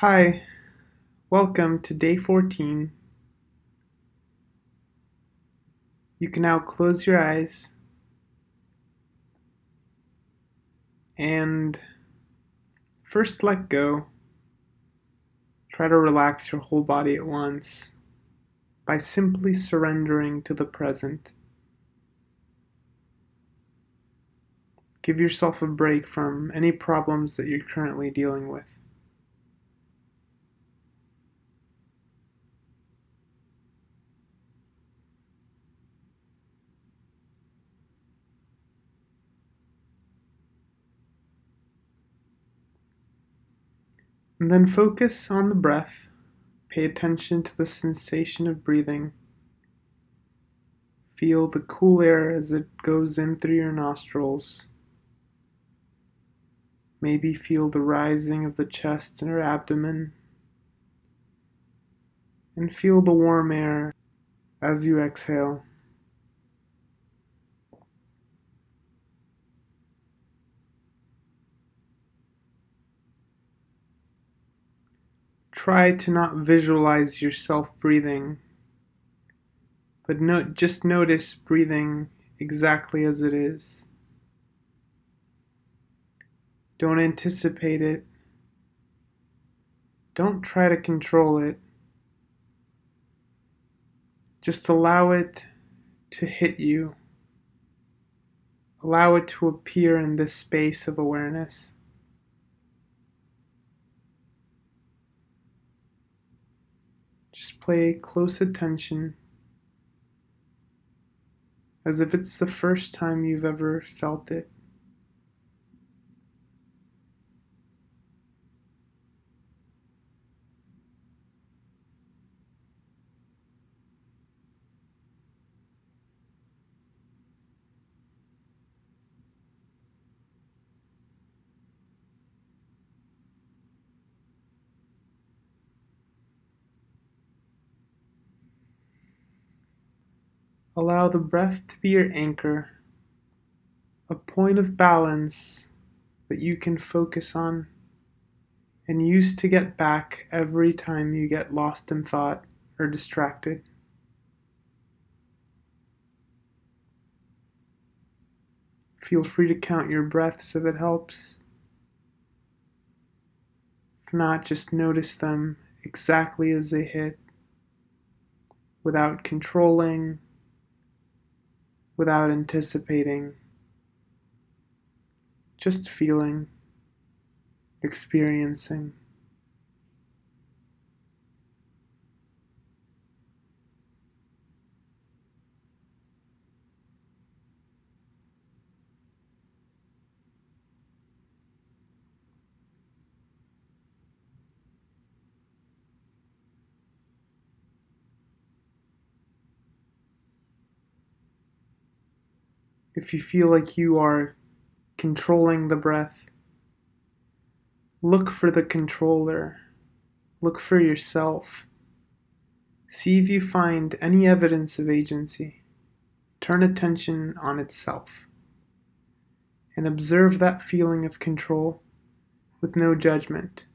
Hi, welcome to day 14. You can now close your eyes and first let go. Try to relax your whole body at once by simply surrendering to the present. Give yourself a break from any problems that you're currently dealing with. And then focus on the breath. Pay attention to the sensation of breathing. Feel the cool air as it goes in through your nostrils. Maybe feel the rising of the chest and abdomen. And feel the warm air as you exhale. Try to not visualize yourself breathing, but no, just notice breathing exactly as it is. Don't anticipate it. Don't try to control it. Just allow it to hit you. Allow it to appear in this space of awareness. Just pay close attention as if it's the first time you've ever felt it. Allow the breath to be your anchor, a point of balance that you can focus on and use to get back every time you get lost in thought or distracted. Feel free to count your breaths if it helps. If not, just notice them exactly as they hit without controlling without anticipating, just feeling, experiencing. If you feel like you are controlling the breath, look for the controller. Look for yourself. See if you find any evidence of agency. Turn attention on itself. And observe that feeling of control with no judgment.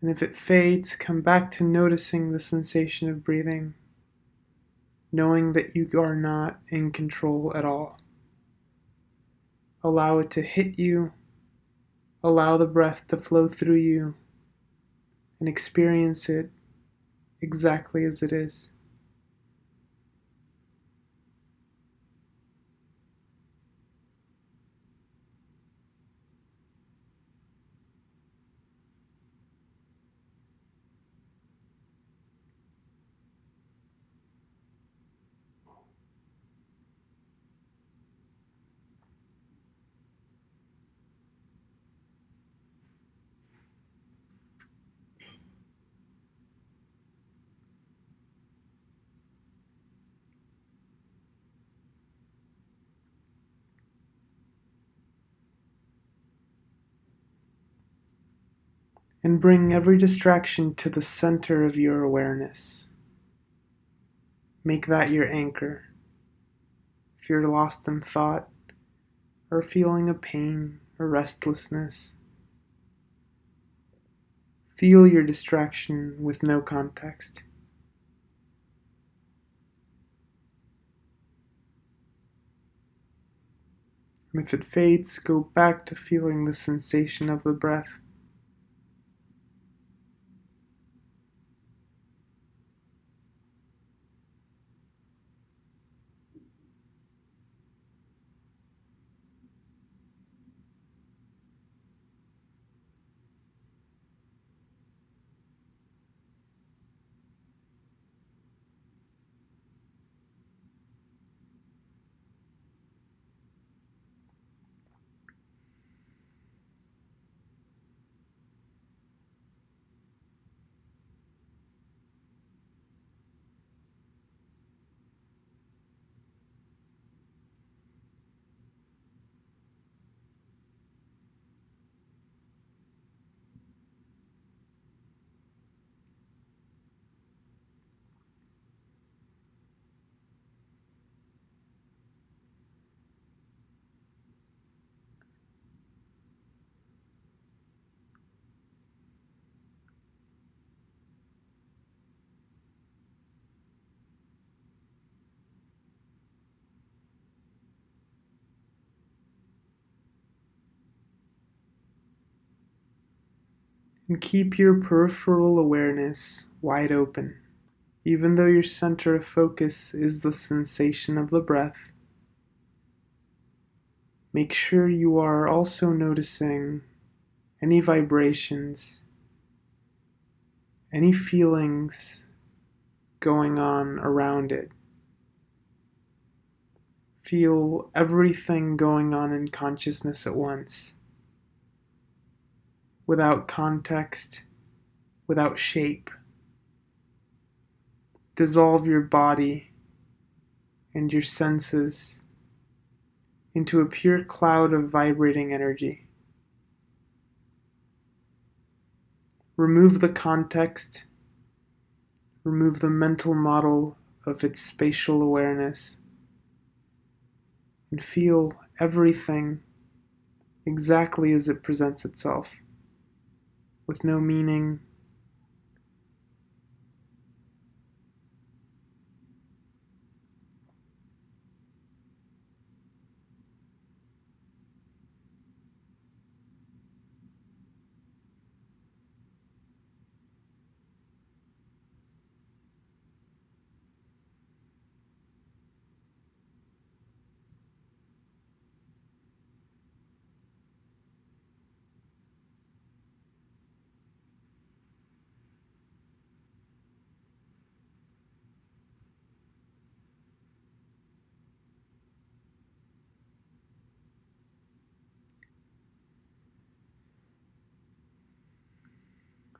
And if it fades, come back to noticing the sensation of breathing knowing that you are not in control at all. Allow it to hit you, allow the breath to flow through you, and experience it exactly as it is. And bring every distraction to the center of your awareness. Make that your anchor. If you're lost in thought or feeling a pain or restlessness, Feel your distraction with no context. And if it fades, go back to feeling the sensation of the breath. And keep your peripheral awareness wide open. Even though your center of focus is the sensation of the breath, make sure you are also noticing any vibrations, any feelings going on around it. Feel everything going on in consciousness at once without context, without shape. Dissolve your body and your senses into a pure cloud of vibrating energy. Remove the context, remove the mental model of its spatial awareness, and feel everything exactly as it presents itself with no meaning.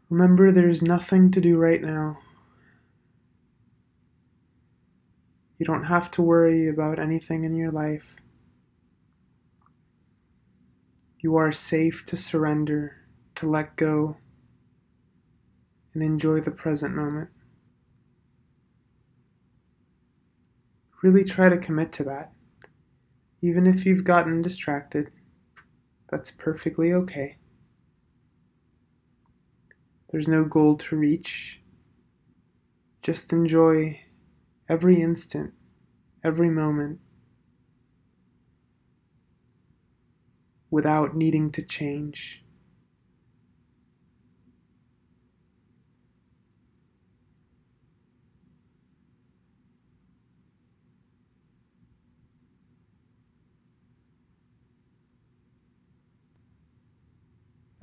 Remember, there's nothing to do right now. You don't have to worry about anything in your life. You are safe to surrender, to let go, and enjoy the present moment. Really try to commit to that. Even if you've gotten distracted, that's perfectly okay. There's no goal to reach. Just enjoy every instant, every moment, without needing to change.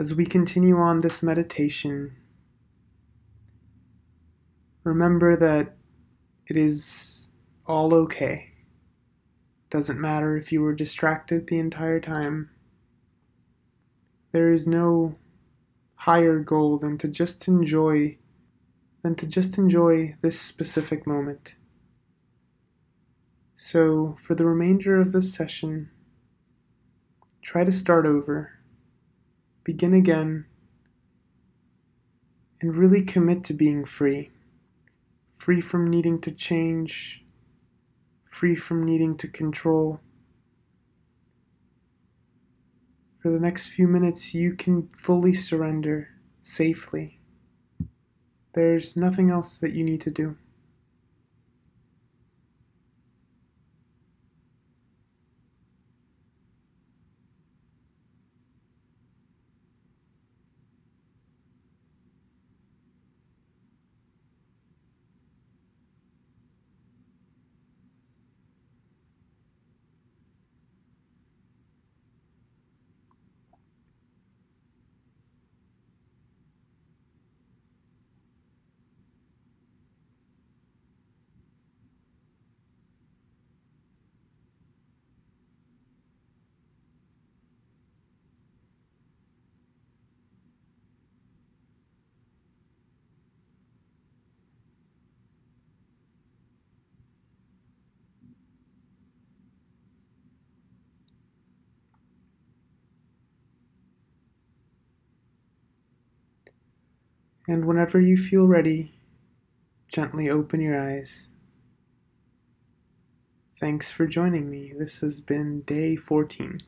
As we continue on this meditation, remember that it is all okay. Doesn't matter if you were distracted the entire time. There is no higher goal than to just enjoy than to just enjoy this specific moment. So, for the remainder of this session, try to start over. Begin again and really commit to being free free from needing to change, free from needing to control. For the next few minutes, you can fully surrender safely There's nothing else that you need to do. And whenever you feel ready, gently open your eyes. Thanks for joining me. This has been day 14.